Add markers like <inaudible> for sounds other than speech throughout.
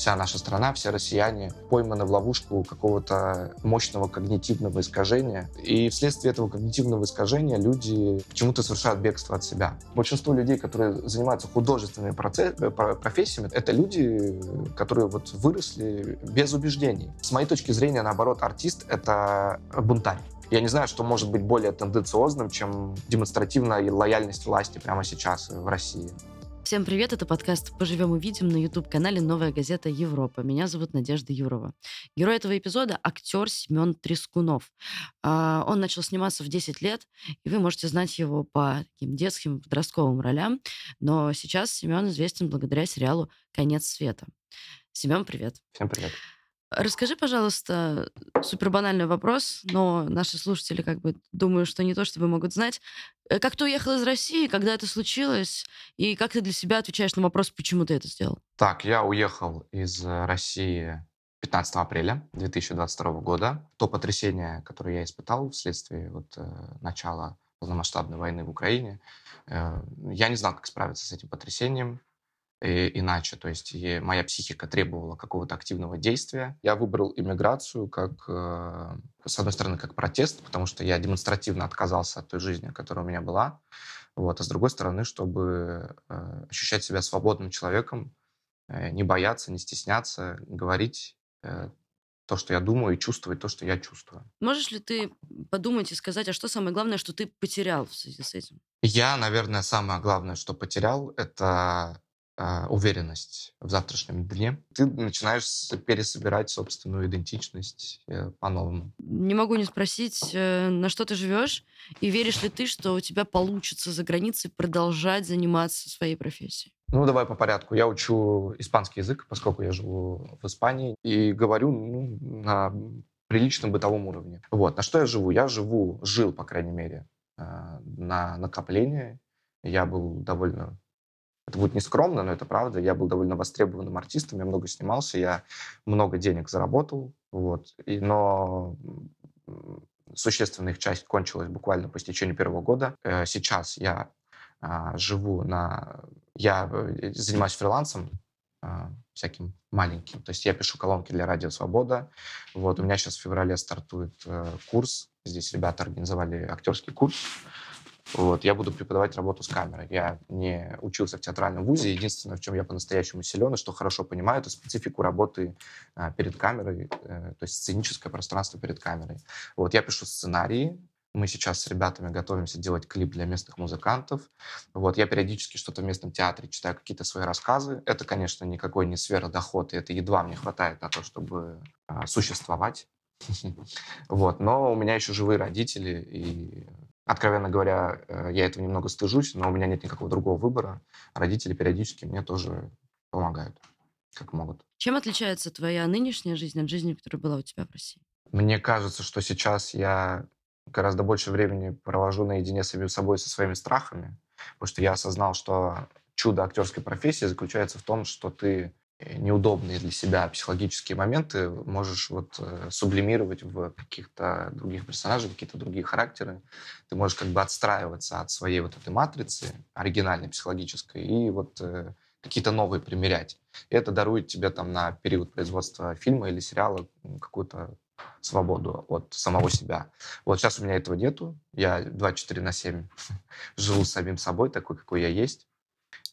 вся наша страна, все россияне пойманы в ловушку какого-то мощного когнитивного искажения. И вследствие этого когнитивного искажения люди почему-то совершают бегство от себя. Большинство людей, которые занимаются художественными процесс, э, профессиями, это люди, которые вот выросли без убеждений. С моей точки зрения, наоборот, артист — это бунтарь. Я не знаю, что может быть более тенденциозным, чем демонстративная лояльность власти прямо сейчас в России. Всем привет, это подкаст «Поживем увидим» на YouTube-канале «Новая газета Европа». Меня зовут Надежда Юрова. Герой этого эпизода — актер Семен Трескунов. А, он начал сниматься в 10 лет, и вы можете знать его по таким детским и подростковым ролям, но сейчас Семен известен благодаря сериалу «Конец света». Семен, привет. Всем привет. Расскажи, пожалуйста, супер банальный вопрос, но наши слушатели как бы думаю, что не то, чтобы могут знать. Э, как ты уехал из России, когда это случилось, и как ты для себя отвечаешь на вопрос, почему ты это сделал? Так, я уехал из э, России 15 апреля 2022 года. То потрясение, которое я испытал вследствие вот, э, начала полномасштабной войны в Украине, я не знал, как справиться с этим потрясением иначе. То есть моя психика требовала какого-то активного действия. Я выбрал иммиграцию как, э, с одной стороны, как протест, потому что я демонстративно отказался от той жизни, которая у меня была. Вот. А с другой стороны, чтобы э, ощущать себя свободным человеком, э, не бояться, не стесняться, говорить то, что я думаю, и чувствовать то, что я чувствую. Можешь ли ты подумать и сказать, а что самое главное, что ты потерял в связи с этим? Я, наверное, самое главное, что потерял, это уверенность в завтрашнем дне. Ты начинаешь пересобирать собственную идентичность э, по-новому. Не могу не спросить, э, на что ты живешь, и веришь ли ты, что у тебя получится за границей продолжать заниматься своей профессией? Ну, давай по порядку. Я учу испанский язык, поскольку я живу в Испании, и говорю ну, на приличном бытовом уровне. Вот. На что я живу? Я живу, жил, по крайней мере, э, на накопление. Я был довольно это будет не скромно, но это правда. Я был довольно востребованным артистом, я много снимался, я много денег заработал, вот. И, но существенная их часть кончилась буквально по истечению первого года. Э, сейчас я а, живу на... Я э, занимаюсь фрилансом, а, всяким маленьким. То есть я пишу колонки для Радио Свобода. Вот, у меня сейчас в феврале стартует э, курс. Здесь ребята организовали актерский курс. Вот, я буду преподавать работу с камерой. Я не учился в театральном вузе. Единственное, в чем я по-настоящему силен, и что хорошо понимаю, это специфику работы а, перед камерой, э, то есть сценическое пространство перед камерой. Вот, я пишу сценарии, мы сейчас с ребятами готовимся делать клип для местных музыкантов. Вот, я периодически что-то в местном театре читаю, какие-то свои рассказы. Это, конечно, никакой не сфера дохода, и это едва мне хватает на то, чтобы а, существовать. <laughs> Вот, но у меня еще живые родители, и Откровенно говоря, э, я этого немного стыжусь, но у меня нет никакого другого выбора. Родители периодически мне тоже помогают, как могут. Чем отличается твоя нынешняя жизнь от жизни, которая была у тебя в России? Мне кажется, что сейчас я гораздо больше времени провожу наедине с собой, со своими страхами, потому что я осознал, что чудо актерской профессии заключается в том, что ты неудобные для себя психологические моменты можешь вот э, сублимировать в каких-то других персонажей, какие-то другие характеры. Ты можешь как бы отстраиваться от своей вот этой матрицы оригинальной психологической и вот э, какие-то новые примерять. И это дарует тебе там на период производства фильма или сериала какую-то свободу от самого себя. Вот сейчас у меня этого нету. Я 24 на 7 <laughs> живу с самим собой, такой, какой я есть.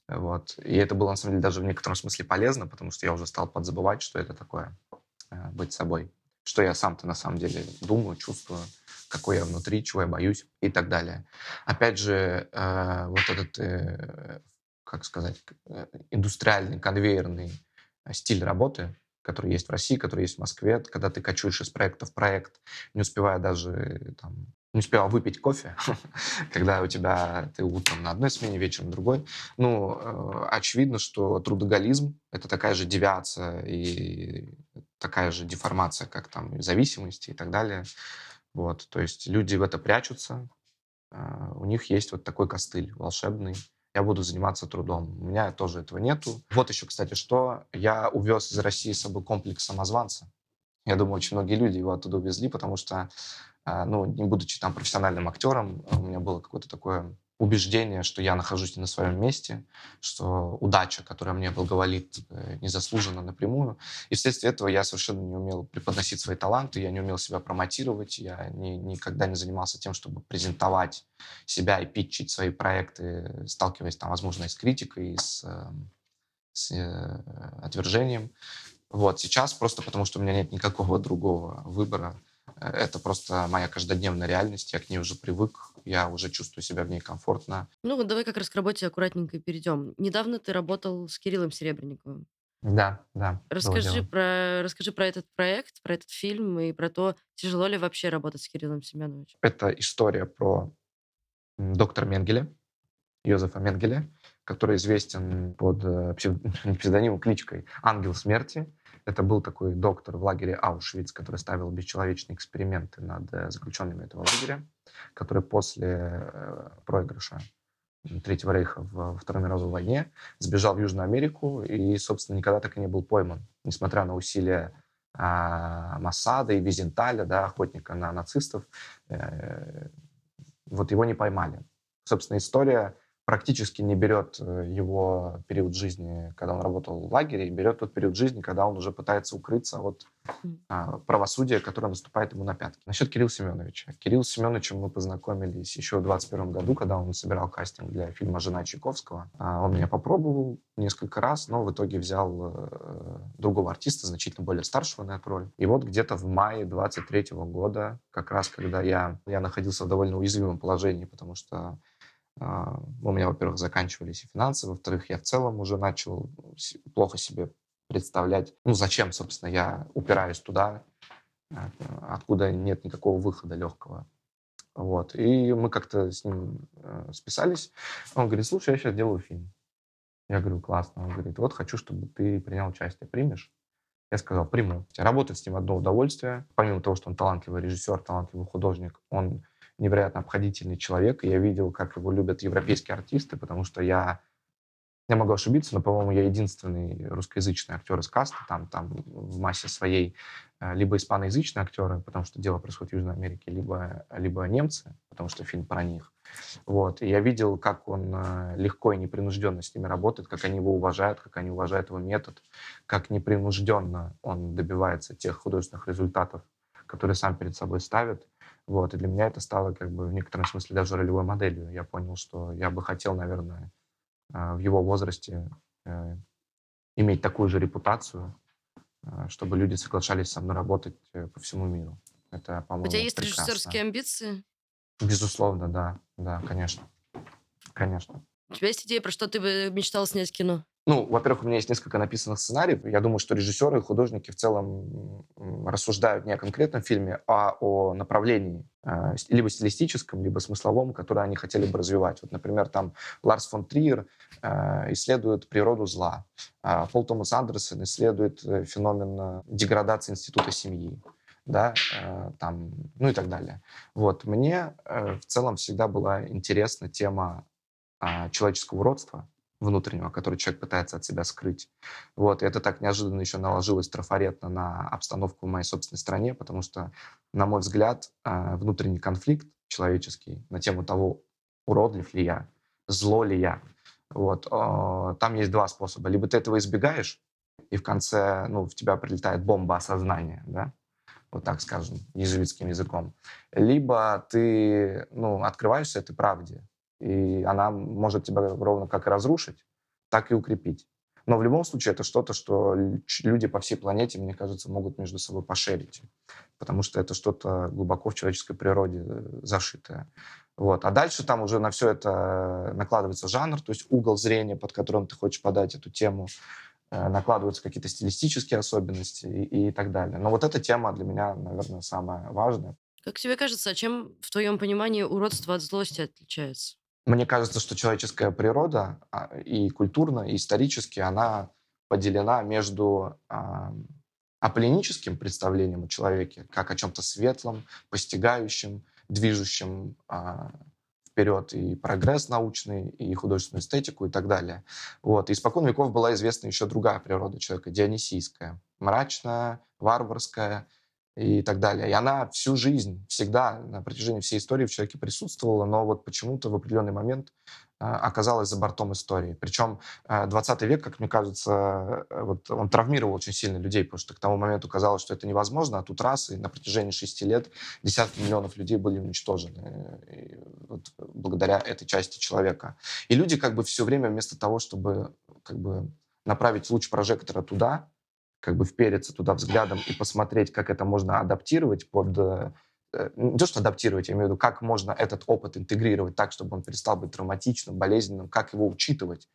Вот. И это было, на самом деле, даже в некотором смысле полезно, потому что я уже стал подзабывать, что это такое э, быть собой. Что я сам-то на самом деле думаю, чувствую, какой я внутри, чего я боюсь и так далее. Опять же, э, вот этот, э, как сказать, индустриальный, конвейерный стиль работы, который есть в России, который есть в Москве, когда ты кочуешь из проекта в проект, не успевая даже там, не успевал выпить кофе, <laughs> когда у тебя ты утром на одной смене, вечером другой. Ну, э, очевидно, что трудоголизм — это такая же девиация и такая же деформация, как там зависимости и так далее. Вот, то есть люди в это прячутся, э, у них есть вот такой костыль волшебный, я буду заниматься трудом. У меня тоже этого нету. Вот еще, кстати, что я увез из России с собой комплекс самозванца. Я думаю, очень многие люди его оттуда увезли, потому что а, ну, не будучи там профессиональным актером, у меня было какое-то такое убеждение, что я нахожусь не на своем месте, что удача, которая мне благоволит, э, незаслуженно напрямую. И вследствие этого я совершенно не умел преподносить свои таланты, я не умел себя промотировать, я не, никогда не занимался тем, чтобы презентовать себя и питчить свои проекты, сталкиваясь там, возможно, и с критикой, и с, эм, с э, отвержением. Вот сейчас просто потому, что у меня нет никакого другого выбора, это просто моя каждодневная реальность, я к ней уже привык, я уже чувствую себя в ней комфортно. Ну вот давай как раз к работе аккуратненько перейдем. Недавно ты работал с Кириллом Серебренниковым. Да, да, Расскажи про, расскажи про этот проект, про этот фильм и про то, тяжело ли вообще работать с Кириллом Семеновичем. Это история про доктора Менгеля, Йозефа Менгеля, который известен под э, псев... <laughs> псевдонимом, кличкой «Ангел смерти». Это был такой доктор в лагере Аушвиц, который ставил бесчеловечные эксперименты над э, заключенными этого лагеря, который после э, проигрыша Третьего рейха во Второй мировой войне сбежал в Южную Америку и, собственно, никогда так и не был пойман, несмотря на усилия а, Массада и Визенталя, да, охотника на нацистов. Э, вот его не поймали. Собственно, история практически не берет э, его период жизни, когда он работал в лагере, и берет тот период жизни, когда он уже пытается укрыться от а, правосудия, которое наступает ему на пятки. Насчет Кирилла Семеновича. Кирилл Семеновичем мы познакомились еще в 21 году, когда он собирал кастинг для фильма «Жена Чайковского». А, он меня попробовал несколько раз, но в итоге взял э, другого артиста, значительно более старшего на эту роль. И вот где-то в мае 23 года, как раз когда я, я находился в довольно уязвимом положении, потому что у меня, во-первых, заканчивались и финансы, во-вторых, я в целом уже начал плохо себе представлять, ну, зачем, собственно, я упираюсь туда, а, откуда нет никакого выхода легкого. Вот. И мы как-то с ним э, списались. Он говорит, слушай, я сейчас делаю фильм. Я говорю, классно. Он говорит, вот хочу, чтобы ты принял участие. Примешь? Я сказал, приму. Работать с ним одно удовольствие. Помимо того, что он талантливый режиссер, талантливый художник, он невероятно обходительный человек. Я видел, как его любят европейские артисты, потому что я, я могу ошибиться, но, по-моему, я единственный русскоязычный актер из каста, там, там в массе своей э, либо испаноязычные актеры, потому что дело происходит в Южной Америке, либо, либо немцы, потому что фильм про них. Вот. И я видел, как он э, легко и непринужденно с ними работает, как они его уважают, как они уважают его метод, как непринужденно он добивается тех художественных результатов, которые сам перед собой ставит. Вот, и для меня это стало как бы в некотором смысле даже ролевой моделью. Я понял, что я бы хотел, наверное, э, в его возрасте э, иметь такую же репутацию, э, чтобы люди соглашались со мной работать по всему миру. Это, по-моему, У тебя есть прекрасно. режиссерские амбиции? Безусловно, да. Да, конечно. Конечно. У тебя есть идея, про что ты бы мечтал снять кино? Ну, во-первых, у меня есть несколько написанных сценариев. Я думаю, что режиссеры и художники в целом рассуждают не о конкретном фильме, а о направлении, э, либо стилистическом, либо смысловом, которое они хотели бы развивать. Вот, например, там Ларс фон Триер э, исследует природу зла, а Пол Томас Андерсон исследует э, феномен деградации института семьи да, там, ну и так далее. Вот, мне в целом всегда была интересна тема а, человеческого уродства, внутреннего, который человек пытается от себя скрыть. Вот, и это так неожиданно еще наложилось трафаретно на обстановку в моей собственной стране, потому что, на мой взгляд, а, внутренний конфликт человеческий на тему того, уродлив ли я, зло ли я, вот, а, там есть два способа. Либо ты этого избегаешь, и в конце ну, в тебя прилетает бомба осознания, да, вот так скажем, езуитским языком. Либо ты ну, открываешься этой правде, и она может тебя ровно как разрушить, так и укрепить. Но в любом случае это что-то, что люди по всей планете, мне кажется, могут между собой пошерить. Потому что это что-то глубоко в человеческой природе э, зашитое. Вот. А дальше там уже на все это накладывается жанр, то есть угол зрения, под которым ты хочешь подать эту тему, э, накладываются какие-то стилистические особенности и, и так далее. Но вот эта тема для меня, наверное, самая важная. Как тебе кажется, а чем в твоем понимании уродство от злости отличается? Мне кажется, что человеческая природа а, и культурно, и исторически она поделена между а, аполлиническим представлением о человеке, как о чем-то светлом, постигающем, движущем а, вперед и прогресс научный, и художественную эстетику и так далее. Вот. И испокон веков была известна еще другая природа человека, дионисийская, мрачная, варварская, и так далее. И она всю жизнь, всегда, на протяжении всей истории в человеке присутствовала, но вот почему-то в определенный момент а, оказалась за бортом истории. Причем 20 век, как мне кажется, вот он травмировал очень сильно людей, потому что к тому моменту казалось, что это невозможно, а тут раз, и на протяжении шести лет десятки миллионов людей были уничтожены вот благодаря этой части человека. И люди как бы все время вместо того, чтобы как бы направить луч прожектора туда, как бы впереться туда взглядом и посмотреть, как это можно адаптировать под... Э, э, не то, что адаптировать, я имею в виду, как можно этот опыт интегрировать так, чтобы он перестал быть травматичным, болезненным, как его учитывать.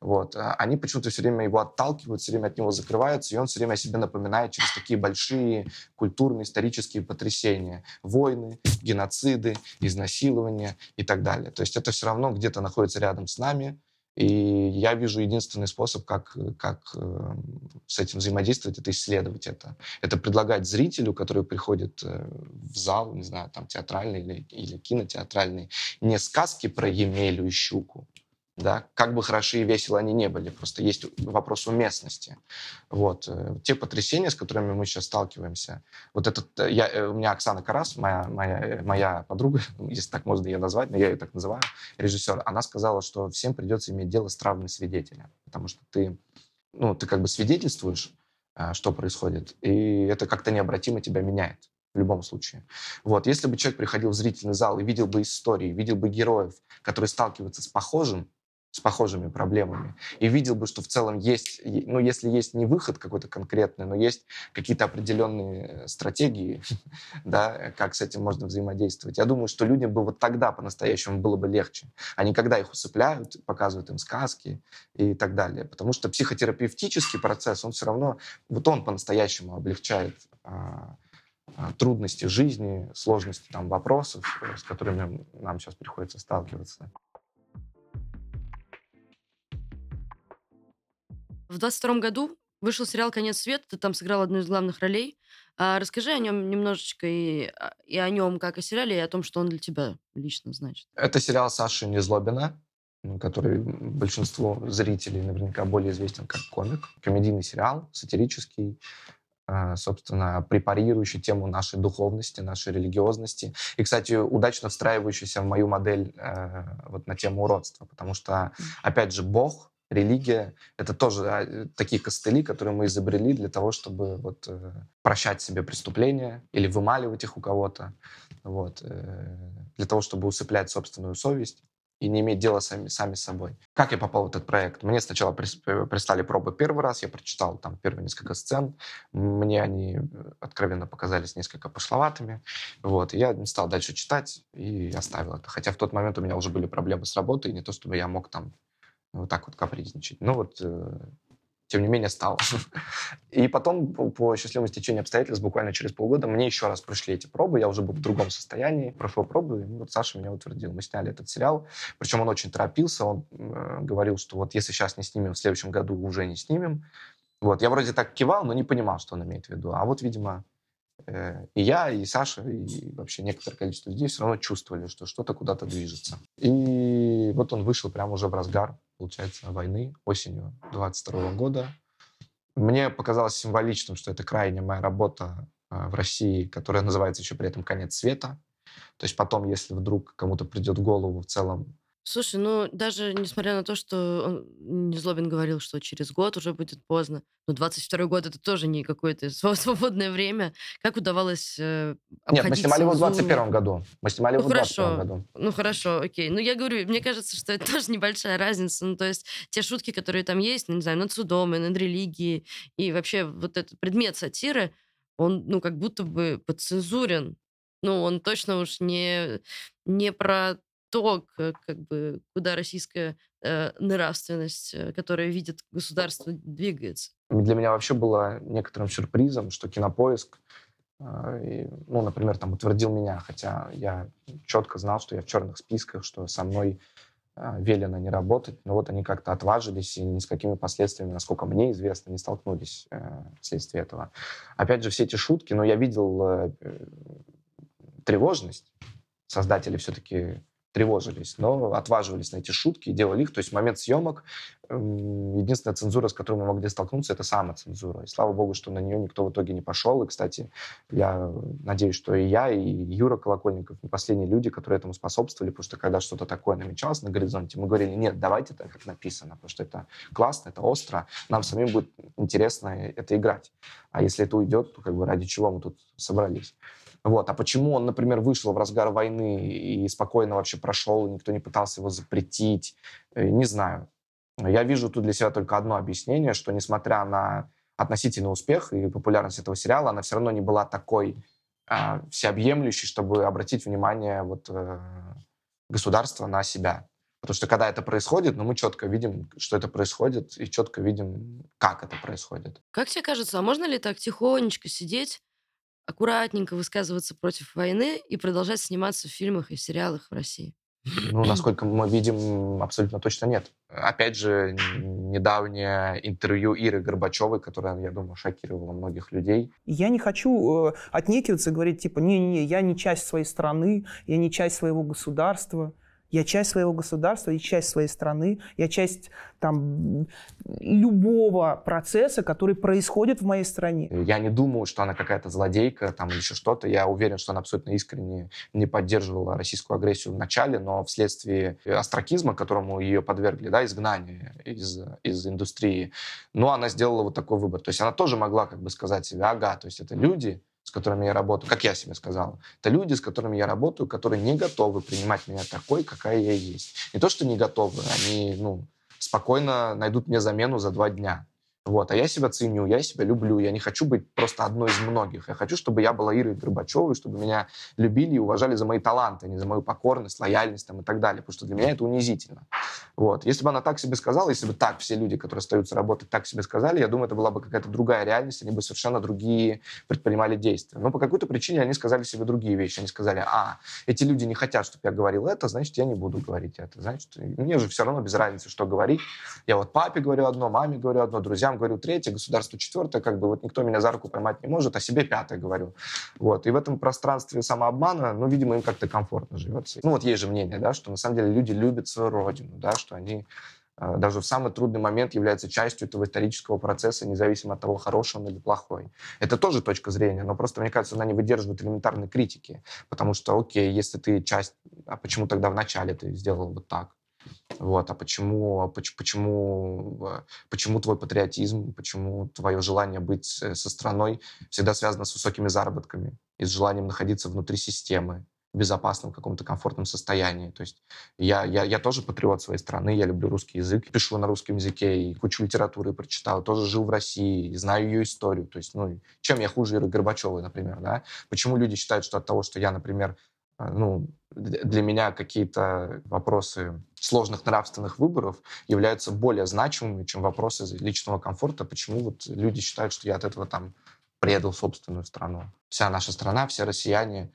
Вот. А они почему-то все время его отталкивают, все время от него закрываются, и он все время о себе напоминает через такие большие культурные, исторические потрясения. Войны, геноциды, изнасилования и так далее. То есть это все равно где-то находится рядом с нами, и я вижу единственный способ, как, как э, с этим взаимодействовать, это исследовать это. Это предлагать зрителю, который приходит э, в зал, не знаю, там театральный или, или кинотеатральный, не сказки про Емелю и Щуку, да, как бы хороши и весело они не были, просто есть вопрос уместности. Вот. Э, те потрясения, с которыми мы сейчас сталкиваемся, вот этот, э, я, э, у меня Оксана Карас, моя, моя, моя подруга, <laughs> если так можно ее назвать, но я ее так называю, режиссер, она сказала, что всем придется иметь дело с травмой свидетеля, потому что ты, ну, ты как бы свидетельствуешь, что происходит, и это как-то необратимо тебя меняет в любом случае. Вот. Если бы человек приходил в зрительный зал и видел бы истории, видел бы героев, которые сталкиваются с похожим, с похожими проблемами. И видел бы, что в целом есть, ну, если есть не выход какой-то конкретный, но есть какие-то определенные э, стратегии, <laughs> да, как с этим можно взаимодействовать. Я думаю, что людям бы вот тогда по-настоящему было бы легче. А не когда их усыпляют, показывают им сказки и так далее. Потому что психотерапевтический процесс, он все равно, вот он по-настоящему облегчает а, а, трудности жизни, сложности там вопросов, э, с которыми нам сейчас приходится сталкиваться. В 22 году вышел сериал «Конец света», ты там сыграл одну из главных ролей. А расскажи о нем немножечко и, а, и о нем, как о сериале, и о том, что он для тебя лично значит. Это сериал Саши Незлобина, который большинству зрителей наверняка более известен как комик. Комедийный сериал, сатирический, а, собственно, препарирующий тему нашей духовности, нашей религиозности. И, кстати, удачно встраивающийся в мою модель э, вот на тему уродства. Потому что, опять же, Бог религия — это тоже а, такие костыли, которые мы изобрели для того, чтобы вот, э, прощать себе преступления или вымаливать их у кого-то, вот, э, для того, чтобы усыплять собственную совесть и не иметь дела сами, сами с собой. Как я попал в этот проект? Мне сначала прислали пробы первый раз, я прочитал там первые несколько сцен, мне они э, откровенно показались несколько пошловатыми, вот, я не стал дальше читать и оставил это. Хотя в тот момент у меня уже были проблемы с работой, не то чтобы я мог там вот так вот капризничать. Ну вот, э, тем не менее, стал. <laughs> И потом, по, по счастливому стечению обстоятельств, буквально через полгода, мне еще раз прошли эти пробы, я уже был в другом состоянии, прошел пробы, и вот Саша меня утвердил. Мы сняли этот сериал, причем он очень торопился, он э, говорил, что вот если сейчас не снимем, в следующем году уже не снимем. Вот, я вроде так кивал, но не понимал, что он имеет в виду. А вот, видимо, и я, и Саша, и вообще некоторое количество людей все равно чувствовали, что что-то куда-то движется. И вот он вышел прямо уже в разгар получается, войны осенью 22 года. Мне показалось символичным, что это крайняя моя работа а, в России, которая называется еще при этом «Конец света». То есть потом, если вдруг кому-то придет в голову в целом Слушай, ну даже несмотря на то, что он, Незлобин говорил, что через год уже будет поздно, но 22 год это тоже не какое-то <laughs> свободное время. Как удавалось э, Нет, мы снимали его в 21 году. Мы снимали Ну его в 21 хорошо, году. ну хорошо, окей. Ну я говорю, мне кажется, что это <laughs> тоже небольшая разница. Ну то есть те шутки, которые там есть, ну, не знаю, над судом и над религией, и вообще вот этот предмет сатиры, он, ну, как будто бы подцензурен. Ну, он точно уж не, не про то, как, бы, куда российская э, нравственность, э, которая видит государство, двигается. Для меня вообще было некоторым сюрпризом, что Кинопоиск, э, и, ну, например, там утвердил меня, хотя я четко знал, что я в черных списках, что со мной э, велено не работать, но вот они как-то отважились и ни с какими последствиями, насколько мне известно, не столкнулись э, вследствие этого. Опять же, все эти шутки, но я видел э, тревожность. Создатели все-таки тревожились, но отваживались на эти шутки и делали их. То есть в момент съемок единственная цензура, с которой мы могли столкнуться, это самоцензура. И слава богу, что на нее никто в итоге не пошел. И, кстати, я надеюсь, что и я, и Юра Колокольников не последние люди, которые этому способствовали, потому что когда что-то такое намечалось на горизонте, мы говорили, нет, давайте так, как написано, потому что это классно, это остро, нам самим будет интересно это играть. А если это уйдет, то как бы ради чего мы тут собрались? Вот. А почему он, например, вышел в разгар войны и спокойно вообще прошел, никто не пытался его запретить, э, не знаю. Я вижу тут для себя только одно объяснение, что несмотря на относительный успех и популярность этого сериала, она все равно не была такой э, всеобъемлющей, чтобы обратить внимание вот, э, государства на себя. Потому что когда это происходит, ну, мы четко видим, что это происходит, и четко видим, как это происходит. Как тебе кажется, а можно ли так тихонечко сидеть аккуратненько высказываться против войны и продолжать сниматься в фильмах и сериалах в России? Ну, насколько мы видим, абсолютно точно нет. Опять же, недавнее интервью Иры Горбачевой, которое, я думаю, шокировало многих людей. Я не хочу э, отнекиваться и говорить, типа, не-не, я не часть своей страны, я не часть своего государства. Я часть своего государства, я часть своей страны, я часть там, любого процесса, который происходит в моей стране. Я не думаю, что она какая-то злодейка там, или еще что-то. Я уверен, что она абсолютно искренне не поддерживала российскую агрессию в начале, но вследствие остракизма, которому ее подвергли, да, изгнания из, из индустрии, ну, она сделала вот такой выбор. То есть она тоже могла как бы сказать себе, ага, то есть это люди, с которыми я работаю, как я себе сказал, это люди, с которыми я работаю, которые не готовы принимать меня такой, какая я есть. Не то, что не готовы, они ну, спокойно найдут мне замену за два дня. Вот. А я себя ценю, я себя люблю. Я не хочу быть просто одной из многих. Я хочу, чтобы я была Ирой Горбачевой, чтобы меня любили и уважали за мои таланты, а не за мою покорность, лояльность там, и так далее. Потому что для меня это унизительно. Вот. Если бы она так себе сказала, если бы так все люди, которые остаются работать, так себе сказали, я думаю, это была бы какая-то другая реальность, они бы совершенно другие предпринимали действия. Но по какой-то причине они сказали себе другие вещи. Они сказали, а, эти люди не хотят, чтобы я говорил это, значит, я не буду говорить это. Значит, мне же все равно без разницы, что говорить. Я вот папе говорю одно, маме говорю одно, друзьям говорю третье, государству четвертое, как бы вот никто меня за руку поймать не может, а себе пятое говорю. Вот. И в этом пространстве самообмана, ну, видимо, им как-то комфортно живется. Ну, вот есть же мнение, да, что на самом деле люди любят свою родину, да, что они э, даже в самый трудный момент являются частью этого исторического процесса, независимо от того, хороший он или плохой. Это тоже точка зрения, но просто, мне кажется, она не выдерживает элементарной критики, потому что, окей, если ты часть, а почему тогда вначале ты сделал вот так? Вот, а почему, а почему, а, почему твой патриотизм, почему твое желание быть со страной всегда связано с высокими заработками и с желанием находиться внутри системы, в безопасном каком-то комфортном состоянии. То есть я, я, я тоже патриот своей страны, я люблю русский язык, пишу на русском языке, и кучу литературы прочитал, тоже жил в России, знаю ее историю. То есть, ну, чем я хуже Иры Горбачевой, например, да? Почему люди считают, что от того, что я, например, а, ну, для меня какие-то вопросы сложных нравственных выборов являются более значимыми, чем вопросы личного комфорта. Почему вот люди считают, что я от этого там предал собственную страну? Вся наша страна, все россияне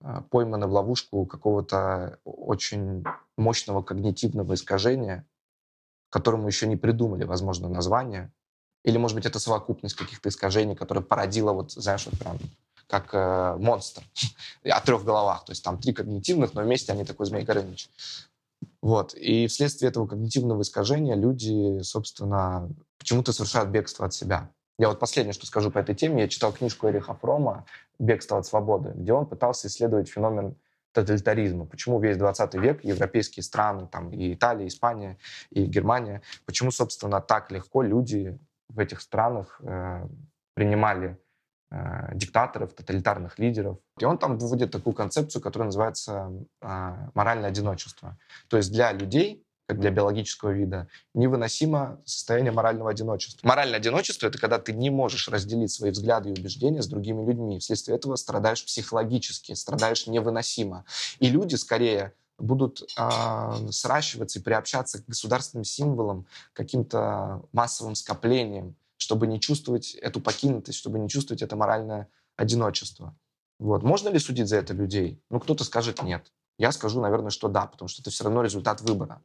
а, пойманы в ловушку какого-то очень мощного когнитивного искажения, которому еще не придумали, возможно, название. Или, может быть, это совокупность каких-то искажений, которая породила вот, знаешь, вот прям как э, монстр <laughs> о трех головах. То есть там три когнитивных, но вместе они такой змей Горыныч. Вот. И вследствие этого когнитивного искажения люди, собственно, почему-то совершают бегство от себя. Я вот последнее, что скажу по этой теме. Я читал книжку Эриха Фрома «Бегство от свободы», где он пытался исследовать феномен тоталитаризма. Почему весь 20 век европейские страны, там и Италия, и Испания, и Германия, почему, собственно, так легко люди в этих странах э, принимали Э, диктаторов, тоталитарных лидеров. И он там выводит такую концепцию, которая называется э, моральное одиночество. То есть для людей, как для биологического вида, невыносимо состояние морального одиночества. Моральное одиночество — это когда ты не можешь разделить свои взгляды и убеждения с другими людьми. Вследствие этого страдаешь психологически, страдаешь невыносимо. И люди скорее будут э, сращиваться и приобщаться к государственным символам, каким-то массовым скоплениям, чтобы не чувствовать эту покинутость, чтобы не чувствовать это моральное одиночество. Вот. Можно ли судить за это людей? Ну, кто-то скажет нет. Я скажу, наверное, что да, потому что это все равно результат выбора.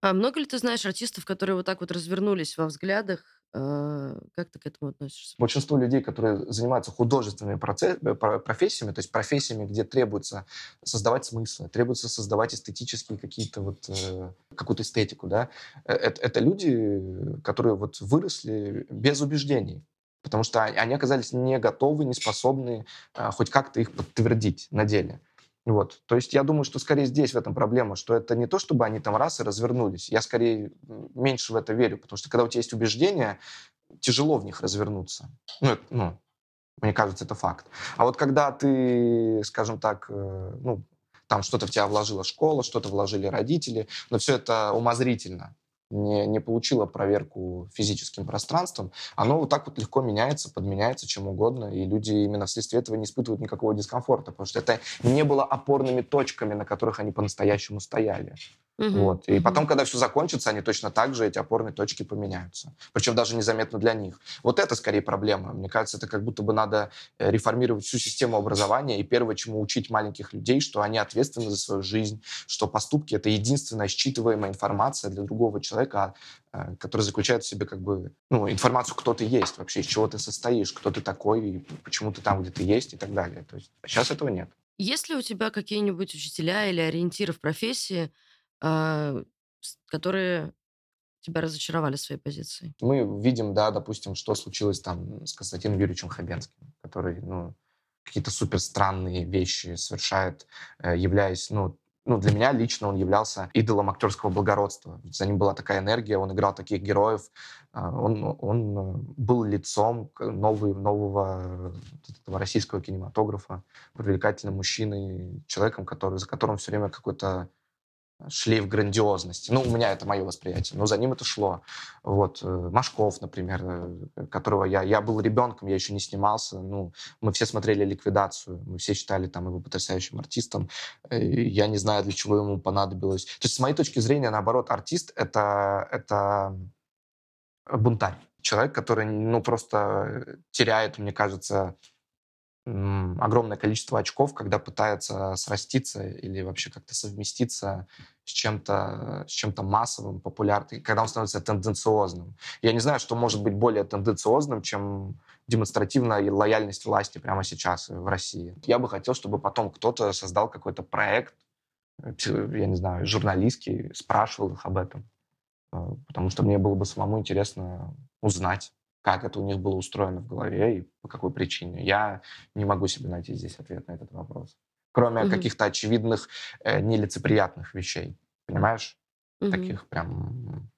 А много ли ты знаешь артистов, которые вот так вот развернулись во взглядах как ты к этому относишься? Большинство людей, которые занимаются художественными процесс, э, профессиями, то есть профессиями, где требуется создавать смыслы, требуется создавать эстетические какие-то вот, э, какую-то эстетику, да, это, это люди, которые вот выросли без убеждений. Потому что они оказались не готовы, не способны хоть как-то их подтвердить на деле. Вот. То есть я думаю, что скорее здесь в этом проблема, что это не то, чтобы они там раз и развернулись. Я скорее меньше в это верю, потому что когда у тебя есть убеждения, тяжело в них развернуться. Ну, это, ну мне кажется, это факт. А вот когда ты, скажем так, э, ну, там что-то в тебя вложила школа, что-то вложили родители, но все это умозрительно не, не получило проверку физическим пространством, оно вот так вот легко меняется, подменяется чем угодно, и люди именно вследствие этого не испытывают никакого дискомфорта, потому что это не было опорными точками, на которых они по-настоящему стояли. Угу. Вот. И потом, когда все закончится, они точно так же, эти опорные точки поменяются. Причем даже незаметно для них. Вот это скорее проблема. Мне кажется, это как будто бы надо э, реформировать всю систему образования. И первое, чему учить маленьких людей, что они ответственны за свою жизнь, что поступки — это единственная считываемая информация для другого человека, а, которая заключает в себе как бы ну, информацию, кто ты есть вообще, из чего ты состоишь, кто ты такой, и почему ты там, где ты есть и так далее. То есть сейчас этого нет. Есть ли у тебя какие-нибудь учителя или ориентиры в профессии, а, которые тебя разочаровали своей позицией? Мы видим, да, допустим, что случилось там с Константином Юрьевичем Хабенским, который, ну, какие-то супер странные вещи совершает, э, являясь, ну, ну, для меня лично он являлся идолом актерского благородства. За ним была такая энергия, он играл таких героев, а, он, он был лицом новый, нового этого российского кинематографа, привлекательным мужчиной, человеком, который, за которым все время какой-то шлейф грандиозности. Ну, у меня это мое восприятие, но за ним это шло. Вот, э, Машков, например, э, которого я... Я был ребенком, я еще не снимался. Ну, мы все смотрели «Ликвидацию», мы все считали там его потрясающим артистом. Э, я не знаю, для чего ему понадобилось. То есть, с моей точки зрения, наоборот, артист — это, это бунтарь. Человек, который, ну, просто теряет, мне кажется, огромное количество очков, когда пытается сраститься или вообще как-то совместиться с чем-то с чем-то массовым, популярным, когда он становится тенденциозным. Я не знаю, что может быть более тенденциозным, чем демонстративная лояльность власти прямо сейчас в России. Я бы хотел, чтобы потом кто-то создал какой-то проект, э, я не знаю, журналистский, спрашивал их об этом. Э, потому что мне было бы самому интересно узнать, как это у них было устроено в голове и по какой причине. Я не могу себе найти здесь ответ на этот вопрос. Кроме угу. каких-то очевидных э, нелицеприятных вещей. Понимаешь? Угу. Таких прям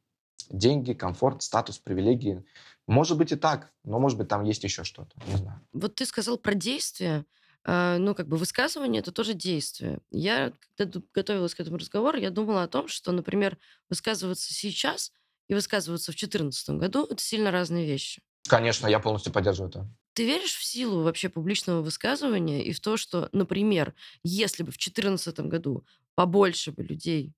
деньги, комфорт, статус, привилегии. Может быть и так, но может быть там есть еще что-то. Не знаю. Вот ты сказал про действия. Э, ну, как бы высказывание это тоже действие. Я, когда готовилась к этому разговору, я думала о том, что, например, высказываться сейчас и высказываться в 2014 году – это сильно разные вещи. Конечно, я полностью поддерживаю это. Ты веришь в силу вообще публичного высказывания и в то, что, например, если бы в 2014 году побольше бы людей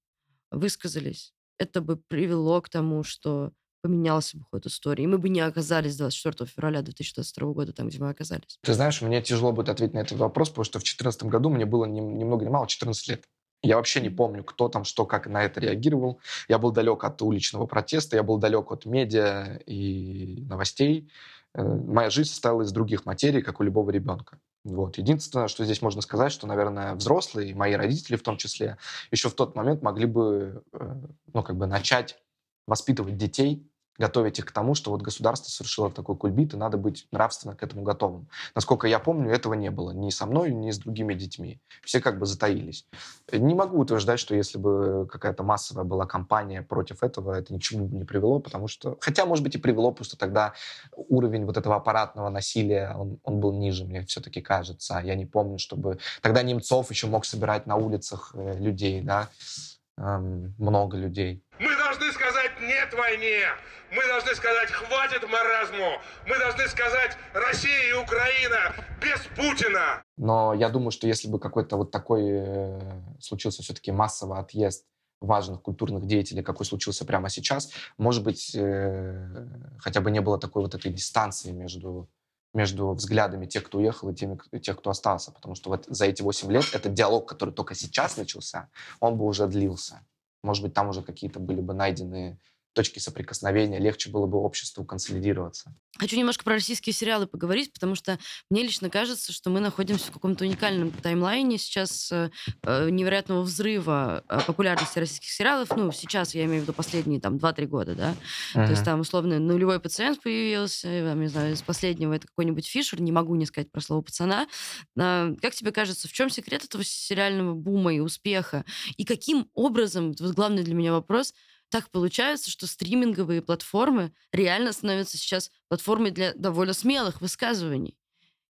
высказались, это бы привело к тому, что поменялся бы ход истории, и мы бы не оказались 24 февраля 2022 года там, где мы оказались? Ты знаешь, мне тяжело будет ответить на этот вопрос, потому что в 2014 году мне было ни, ни много ни мало 14 лет. Я вообще не помню, кто там, что, как на это реагировал. Я был далек от уличного протеста, я был далек от медиа и новостей. Э, моя жизнь состояла из других материй, как у любого ребенка. Вот. Единственное, что здесь можно сказать, что, наверное, взрослые, мои родители в том числе, еще в тот момент могли бы, э, ну, как бы начать воспитывать детей готовить их к тому, что вот государство совершило такой кульбит, и надо быть нравственно к этому готовым. Насколько я помню, этого не было ни со мной, ни с другими детьми. Все как бы затаились. Не могу утверждать, что если бы какая-то массовая была кампания против этого, это ни к чему бы не привело, потому что... Хотя, может быть, и привело, просто тогда уровень вот этого аппаратного насилия, он, он был ниже, мне все-таки кажется. Я не помню, чтобы... Тогда Немцов еще мог собирать на улицах э, людей, да, эм, много людей. Мы должны сказать «нет войне», мы должны сказать «хватит маразму», мы должны сказать «Россия и Украина без Путина». Но я думаю, что если бы какой-то вот такой э, случился все-таки массовый отъезд важных культурных деятелей, какой случился прямо сейчас, может быть, э, хотя бы не было такой вот этой дистанции между между взглядами тех, кто уехал, и теми, тех, кто остался. Потому что вот за эти 8 лет этот диалог, который только сейчас начался, он бы уже длился. Может быть, там уже какие-то были бы найдены точки соприкосновения, легче было бы обществу консолидироваться. Хочу немножко про российские сериалы поговорить, потому что мне лично кажется, что мы находимся в каком-то уникальном таймлайне сейчас э, э невероятного взрыва э, популярности российских сериалов. Ну, сейчас я имею в виду последние там 2-3 года, да. Uh-huh. То есть там условно нулевой пациент появился, я не знаю, из последнего это какой-нибудь Фишер, не могу не сказать про слово пацана. А, как тебе кажется, в чем секрет этого сериального бума и успеха? И каким образом, вот главный для меня вопрос, так получается, что стриминговые платформы реально становятся сейчас платформой для довольно смелых высказываний.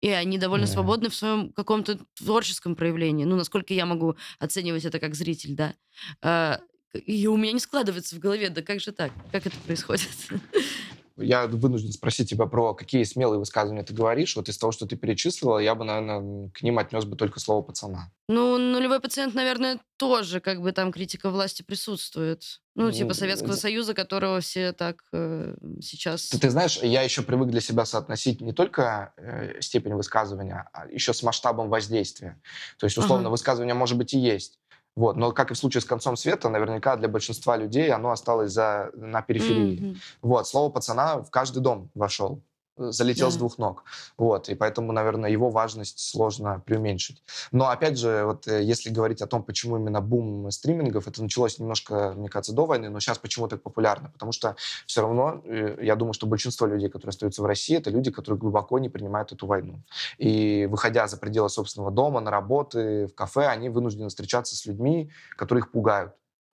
И они довольно yeah. свободны в своем каком-то творческом проявлении. Ну, насколько я могу оценивать это как зритель, да. А, и у меня не складывается в голове, да как же так? Как это происходит? <laughs> Я вынужден спросить тебя про какие смелые высказывания ты говоришь. Вот из того, что ты перечислила, я бы, наверное, к ним отнес бы только слово «пацана». Ну, нулевой пациент, наверное, тоже как бы там критика власти присутствует. Ну, типа Советского Союза, которого все так э, сейчас... Ты, ты знаешь, я еще привык для себя соотносить не только э, степень высказывания, а еще с масштабом воздействия. То есть, условно, ага. высказывание может быть и есть, вот. Но, как и в случае с концом света, наверняка для большинства людей оно осталось за, на периферии. Mm-hmm. Вот. Слово пацана в каждый дом вошел залетел yeah. с двух ног. Вот, и поэтому, наверное, его важность сложно преуменьшить. Но, опять же, вот э, если говорить о том, почему именно бум стримингов, это началось немножко, мне кажется, до войны, но сейчас почему так популярно? Потому что все равно, э, я думаю, что большинство людей, которые остаются в России, это люди, которые глубоко не принимают эту войну. И, выходя за пределы собственного дома, на работы, в кафе, они вынуждены встречаться с людьми, которые их пугают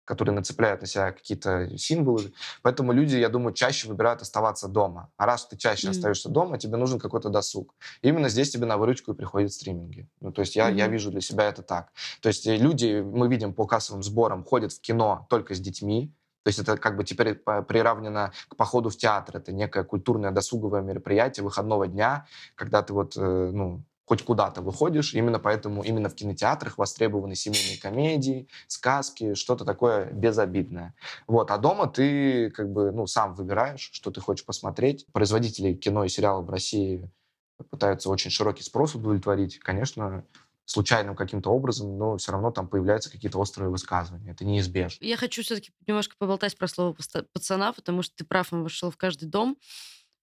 которые нацепляют на себя какие-то символы. Поэтому люди, я думаю, чаще выбирают оставаться дома. А раз ты чаще mm. остаешься дома, тебе нужен какой-то досуг. И именно здесь тебе на выручку и приходят стриминги. Ну, то есть я, mm-hmm. я вижу для себя это так. То есть люди, мы видим по кассовым сборам, ходят в кино только с детьми, то есть это как бы теперь приравнено к походу в театр. Это некое культурное досуговое мероприятие выходного дня, когда ты вот, э, ну, хоть куда-то выходишь. Именно поэтому именно в кинотеатрах востребованы семейные комедии, сказки, что-то такое безобидное. Вот. А дома ты как бы ну, сам выбираешь, что ты хочешь посмотреть. Производители кино и сериалов в России пытаются очень широкий спрос удовлетворить. Конечно, случайным каким-то образом, но все равно там появляются какие-то острые высказывания. Это неизбежно. Я хочу все-таки немножко поболтать про слово пацана, потому что ты прав, он вошел в каждый дом.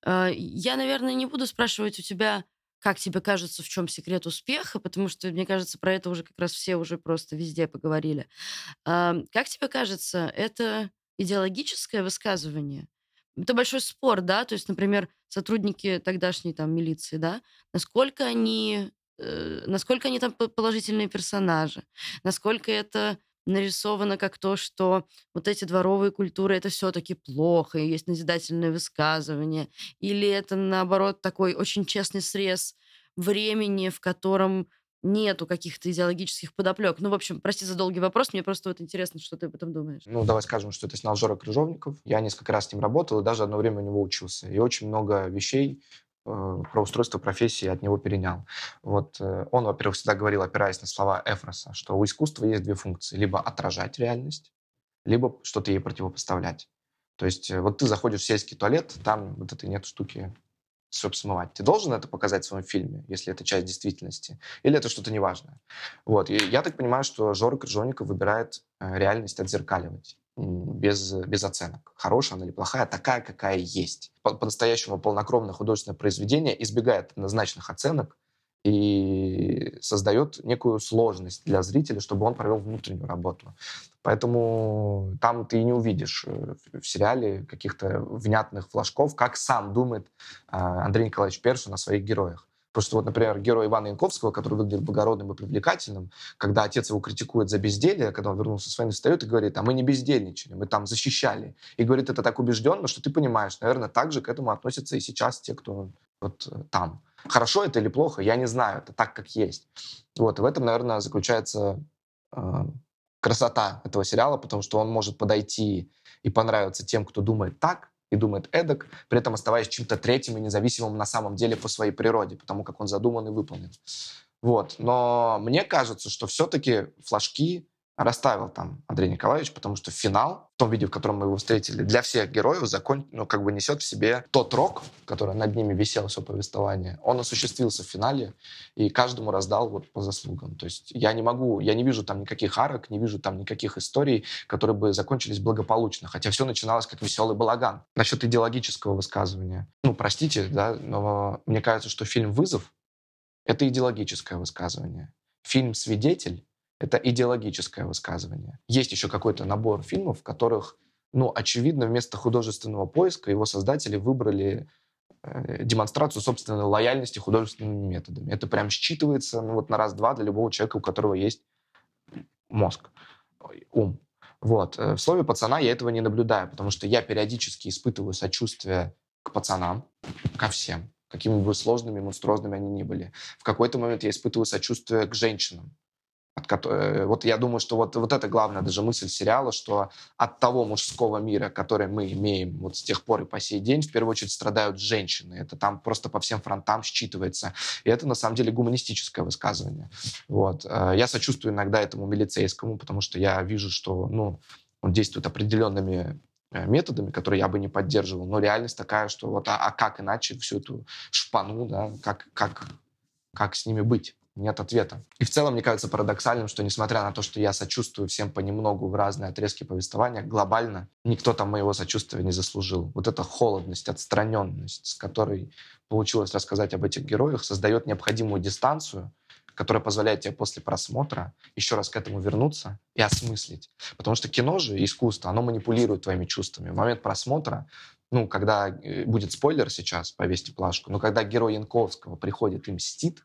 А, я, наверное, не буду спрашивать у тебя как тебе кажется, в чем секрет успеха? Потому что, мне кажется, про это уже как раз все уже просто везде поговорили. Как тебе кажется, это идеологическое высказывание? Это большой спор, да? То есть, например, сотрудники тогдашней там милиции, да, насколько они, э, насколько они там положительные персонажи, насколько это нарисовано как то, что вот эти дворовые культуры это все-таки плохо, и есть назидательное высказывание, или это наоборот такой очень честный срез времени, в котором нету каких-то идеологических подоплек. Ну, в общем, прости за долгий вопрос, мне просто вот интересно, что ты об этом думаешь. Ну, давай скажем, что это снял Жора Крыжовников. Я несколько раз с ним работал и даже одно время у него учился. И очень много вещей про устройство профессии от него перенял. Вот э, он, во-первых, всегда говорил, опираясь на слова Эфроса, что у искусства есть две функции. Либо отражать реальность, либо что-то ей противопоставлять. То есть э, вот ты заходишь в сельский туалет, там вот этой нет штуки чтобы смывать. Ты должен это показать в своем фильме, если это часть действительности, или это что-то неважное. Вот. И я так понимаю, что Жора Крыжовников выбирает реальность отзеркаливать без, без оценок. Хорошая она или плохая, такая, какая есть. По-настоящему полнокровное художественное произведение избегает однозначных оценок и создает некую сложность для зрителя, чтобы он провел внутреннюю работу. Поэтому там ты не увидишь э, в сериале каких-то внятных флажков, как сам думает а, Андрей Николаевич Першин о своих героях. Потому что вот, например, герой Ивана Янковского, который выглядит благородным и привлекательным, когда отец его критикует за безделье, когда он вернулся с войны, встает и говорит, а мы не бездельничали, мы там защищали. И говорит это так убежденно, что ты понимаешь, наверное, так же к этому относятся и сейчас те, кто вот э, там. Хорошо это или плохо, я не знаю, это так, как есть. Вот, и в этом, наверное, заключается э, красота этого сериала, потому что он может подойти и понравиться тем, кто думает так, и думает эдак, при этом оставаясь чем-то третьим и независимым на самом деле по своей природе, потому как он задуман и выполнен. Вот. Но мне кажется, что все-таки флажки расставил там Андрей Николаевич, потому что финал, в том виде, в котором мы его встретили, для всех героев закон, ну, как бы несет в себе тот рок, который над ними висел все повествование. Он осуществился в финале и каждому раздал вот по заслугам. То есть я не могу, я не вижу там никаких арок, не вижу там никаких историй, которые бы закончились благополучно, хотя все начиналось как веселый балаган. Насчет идеологического высказывания. Ну, простите, да, но мне кажется, что фильм «Вызов» — это идеологическое высказывание. Фильм «Свидетель» это идеологическое высказывание. Есть еще какой-то набор фильмов, в которых, ну, очевидно, вместо художественного поиска его создатели выбрали э, демонстрацию собственной лояльности художественными методами. Это прям считывается ну, вот на раз-два для любого человека, у которого есть мозг, ум. Вот. Э, в слове пацана я этого не наблюдаю, потому что я периодически испытываю сочувствие к пацанам, ко всем, какими бы сложными, монструозными они ни были. В какой-то момент я испытываю сочувствие к женщинам, от которой, вот я думаю, что вот, вот это главная даже мысль сериала, что от того мужского мира, который мы имеем вот с тех пор и по сей день, в первую очередь страдают женщины. Это там просто по всем фронтам считывается. И это на самом деле гуманистическое высказывание. Вот. Э, я сочувствую иногда этому милицейскому, потому что я вижу, что ну, он действует определенными э, методами, которые я бы не поддерживал. Но реальность такая, что вот а, а как иначе всю эту шпану, да, как, как, как с ними быть? Нет ответа. И в целом, мне кажется парадоксальным, что несмотря на то, что я сочувствую всем понемногу в разные отрезки повествования, глобально никто там моего сочувствия не заслужил. Вот эта холодность, отстраненность, с которой получилось рассказать об этих героях, создает необходимую дистанцию, которая позволяет тебе после просмотра еще раз к этому вернуться и осмыслить. Потому что кино же, искусство, оно манипулирует твоими чувствами. В момент просмотра ну, когда э, будет спойлер сейчас, повесьте плашку, но когда герой Янковского приходит и мстит,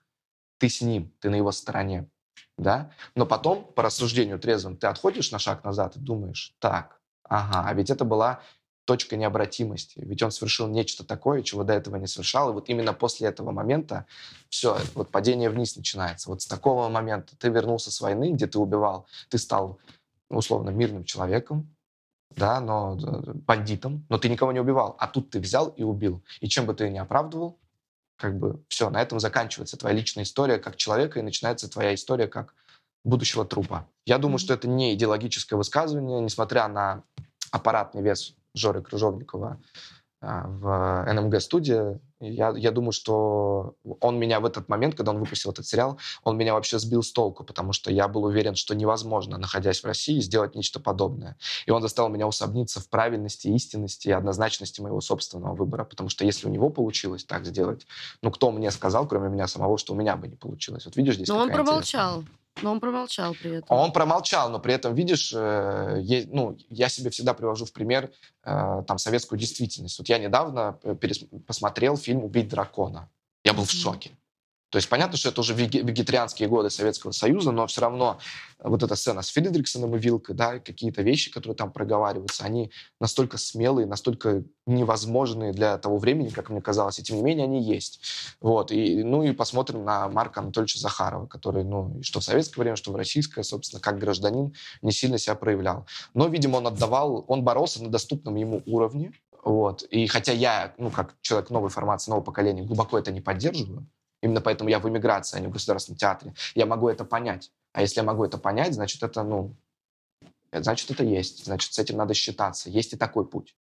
ты с ним, ты на его стороне, да? Но потом, по рассуждению трезвым, ты отходишь на шаг назад и думаешь, так, ага, а ведь это была точка необратимости. Ведь он совершил нечто такое, чего до этого не совершал. И вот именно после этого момента все, вот падение вниз начинается. Вот с такого момента ты вернулся с войны, где ты убивал, ты стал условно мирным человеком, да, но э, бандитом, но ты никого не убивал. А тут ты взял и убил. И чем бы ты ни оправдывал, как бы все, на этом заканчивается твоя личная история как человека и начинается твоя история как будущего трупа. Я думаю, mm-hmm. что это не идеологическое высказывание, несмотря на аппаратный вес Жоры Крыжовникова а, в НМГ-студии. Я, я думаю, что он меня в этот момент, когда он выпустил этот сериал, он меня вообще сбил с толку, потому что я был уверен, что невозможно, находясь в России, сделать нечто подобное. И он заставил меня усомниться в правильности, истинности и однозначности моего собственного выбора, потому что если у него получилось так сделать, ну кто мне сказал, кроме меня самого, что у меня бы не получилось? Вот видишь здесь Но он промолчал. Но он промолчал при этом. Он промолчал, но при этом, видишь, э, ну, я себе всегда привожу в пример э, там советскую действительность. Вот я недавно э, перес, посмотрел фильм «Убить дракона». Я был mm-hmm. в шоке. То есть понятно, что это уже вегетарианские годы Советского Союза, но все равно вот эта сцена с Фридриксоном и Вилкой, да, какие-то вещи, которые там проговариваются, они настолько смелые, настолько невозможные для того времени, как мне казалось, и тем не менее они есть. Вот. И, ну и посмотрим на Марка Анатольевича Захарова, который, ну, что в советское время, что в российское, собственно, как гражданин не сильно себя проявлял. Но, видимо, он отдавал, он боролся на доступном ему уровне, вот. И хотя я, ну, как человек новой формации, нового поколения, глубоко это не поддерживаю, Именно поэтому я в эмиграции, а не в государственном театре. Я могу это понять. А если я могу это понять, значит, это, ну, значит, это есть. Значит, с этим надо считаться. Есть и такой путь.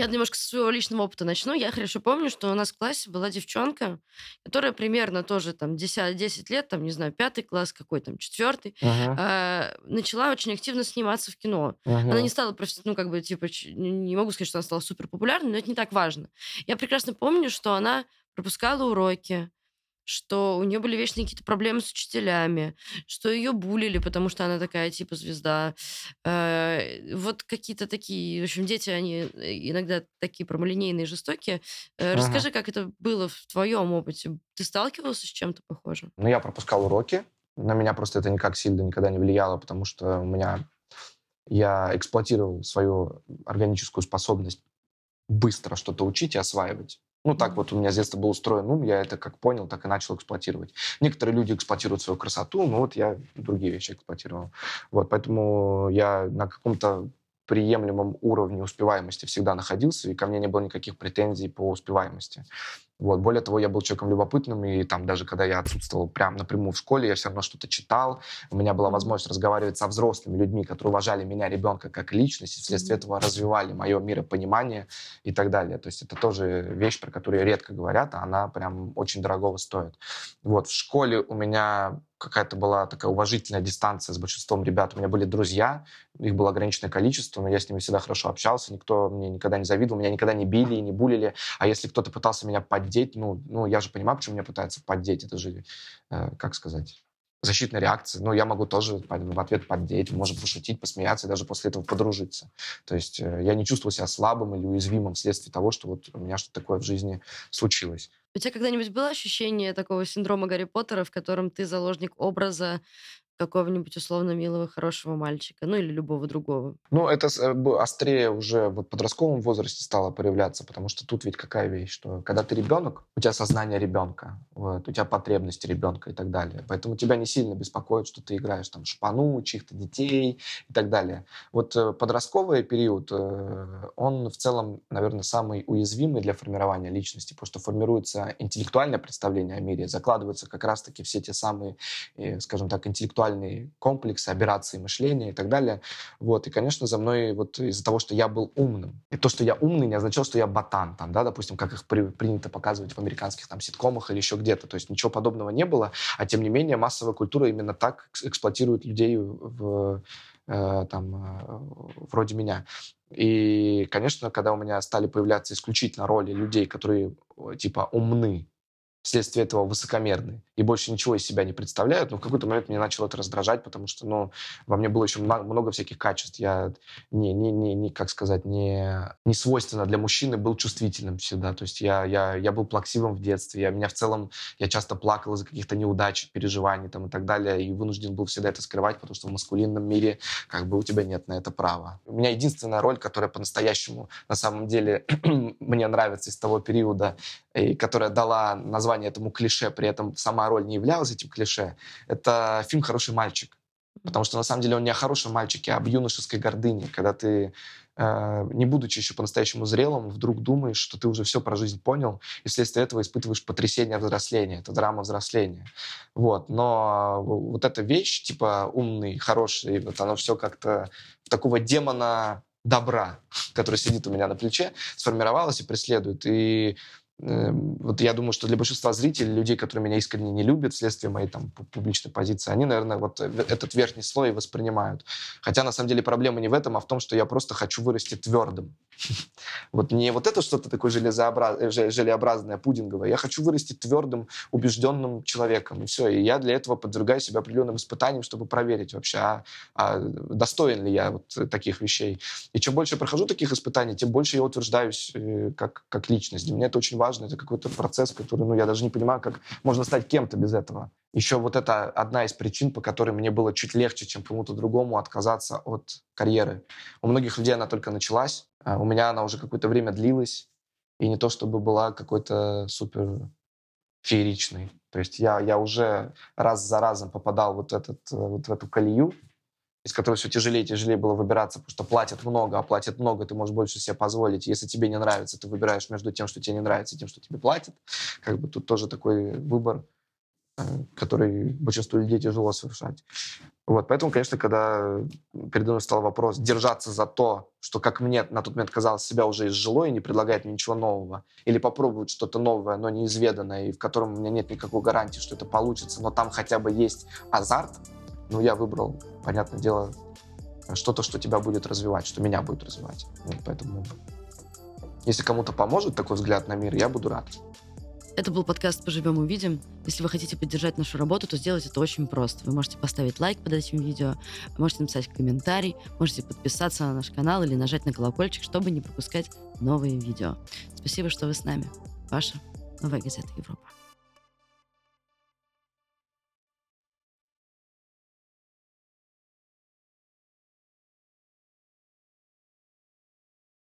Я немножко со своего личного опыта начну. Я хорошо помню, что у нас в классе была девчонка, которая примерно тоже там 10, 10 лет, там, не знаю, пятый класс, какой там, четвертый, uh-huh. э, начала очень активно сниматься в кино. Uh-huh. Она не стала, ну, как бы, типа, не могу сказать, что она стала супер популярной, но это не так важно. Я прекрасно помню, что она пропускала уроки, что у нее были вечные какие-то проблемы с учителями, что ее булили, потому что она такая типа звезда. Э, вот какие-то такие, в общем, дети, они э, иногда такие прямолинейные, жестокие. Э, ага. Расскажи, как это было в твоем опыте? Ты сталкивался с чем-то похожим? Ну, я пропускал уроки. На меня просто это никак сильно никогда не влияло, потому что у меня я эксплуатировал свою органическую способность быстро что-то учить и осваивать. Ну, так вот у меня с детства был устроен ум, я это как понял, так и начал эксплуатировать. Некоторые люди эксплуатируют свою красоту, но вот я другие вещи эксплуатировал. Вот, поэтому я на каком-то приемлемом уровне успеваемости всегда находился, и ко мне не было никаких претензий по успеваемости. Вот. Более того, я был человеком любопытным, и там даже когда я отсутствовал прям напрямую в школе, я все равно что-то читал. У меня была возможность разговаривать со взрослыми людьми, которые уважали меня, ребенка, как личность, и вследствие этого развивали мое миропонимание и так далее. То есть это тоже вещь, про которую редко говорят, а она прям очень дорогого стоит. Вот. В школе у меня какая-то была такая уважительная дистанция с большинством ребят. У меня были друзья, их было ограниченное количество, но я с ними всегда хорошо общался, никто мне никогда не завидовал, меня никогда не били и не булили. А если кто-то пытался меня поддеть, ну, ну я же понимаю, почему меня пытаются поддеть. Это же, э, как сказать, защитная реакция. Ну, я могу тоже в ответ поддеть, может пошутить, посмеяться и даже после этого подружиться. То есть э, я не чувствовал себя слабым или уязвимым вследствие того, что вот у меня что-то такое в жизни случилось. У тебя когда-нибудь было ощущение такого синдрома Гарри Поттера, в котором ты заложник образа какого-нибудь условно милого, хорошего мальчика, ну или любого другого. Ну, это э, острее уже в подростковом возрасте стало проявляться, потому что тут ведь какая вещь, что когда ты ребенок, у тебя сознание ребенка, вот, у тебя потребности ребенка и так далее. Поэтому тебя не сильно беспокоит, что ты играешь там шпану, чьих-то детей и так далее. Вот э, подростковый период, э, он в целом, наверное, самый уязвимый для формирования личности, потому что формируется интеллектуальное представление о мире, закладываются как раз-таки все те самые, скажем так, интеллектуальные интеллектуальные комплексы, операции мышления и так далее. Вот. И, конечно, за мной вот из-за того, что я был умным. И то, что я умный, не означало, что я ботан, там, да, допустим, как их при, принято показывать в американских там ситкомах или еще где-то. То есть ничего подобного не было, а тем не менее массовая культура именно так эксплуатирует людей в, э, там, э, вроде меня. И, конечно, когда у меня стали появляться исключительно роли людей, которые типа умны, вследствие этого высокомерны и больше ничего из себя не представляют, но в какой-то момент мне начало это раздражать, потому что, ну, во мне было еще много всяких качеств. Я не, не, не, не как сказать, не, не свойственно для мужчины был чувствительным всегда. То есть я, я, я был плаксивым в детстве. Я, меня в целом, я часто плакал из-за каких-то неудач, переживаний там и так далее, и вынужден был всегда это скрывать, потому что в маскулинном мире как бы у тебя нет на это права. У меня единственная роль, которая по-настоящему на самом деле <clears throat> мне нравится из того периода, и которая дала название этому клише, при этом сама роль не являлась этим клише, это фильм «Хороший мальчик». Потому что на самом деле он не о хорошем мальчике, а об юношеской гордыне, когда ты, э, не будучи еще по-настоящему зрелым, вдруг думаешь, что ты уже все про жизнь понял, и вследствие этого испытываешь потрясение взросления. Это драма взросления. Вот. Но вот эта вещь, типа умный, хороший, вот оно все как-то такого демона добра, <laughs> который сидит у меня на плече, сформировалось и преследует. И вот я думаю, что для большинства зрителей, людей, которые меня искренне не любят вследствие моей там публичной позиции, они, наверное, вот э, этот верхний слой воспринимают. Хотя, на самом деле, проблема не в этом, а в том, что я просто хочу вырасти твердым. <laughs> Вот не вот это что-то такое э, желеобразное, пудинговое. Я хочу вырасти твердым, убежденным человеком. И все. И я для этого подвергаю себя определенным испытаниям, чтобы проверить вообще, а, а достоин ли я вот таких вещей. И чем больше я прохожу таких испытаний, тем больше я утверждаюсь э, как, как личность. Для меня это очень важно. Это какой-то процесс, который, ну, я даже не понимаю, как можно стать кем-то без этого. Еще вот это одна из причин, по которой мне было чуть легче, чем кому-то другому отказаться от карьеры. У многих людей она только началась, у меня она уже какое-то время длилась, и не то чтобы была какой-то супер фееричной. То есть я, я уже раз за разом попадал вот, этот, вот в эту колею, из которой все тяжелее и тяжелее было выбираться, потому что платят много, а платят много, ты можешь больше себе позволить. Если тебе не нравится, ты выбираешь между тем, что тебе не нравится, и тем, что тебе платят. Как бы тут тоже такой выбор который большинству людей тяжело совершать. Вот, поэтому, конечно, когда передо мной стал вопрос держаться за то, что, как мне на тот момент казалось, себя уже изжило и не предлагает мне ничего нового, или попробовать что-то новое, но неизведанное, и в котором у меня нет никакой гарантии, что это получится, но там хотя бы есть азарт, ну, я выбрал, понятное дело, что-то, что тебя будет развивать, что меня будет развивать. Вот, поэтому, если кому-то поможет такой взгляд на мир, я буду рад. Это был подкаст «Поживем, увидим». Если вы хотите поддержать нашу работу, то сделать это очень просто. Вы можете поставить лайк под этим видео, можете написать комментарий, можете подписаться на наш канал или нажать на колокольчик, чтобы не пропускать новые видео. Спасибо, что вы с нами. Ваша Новая газета Европа.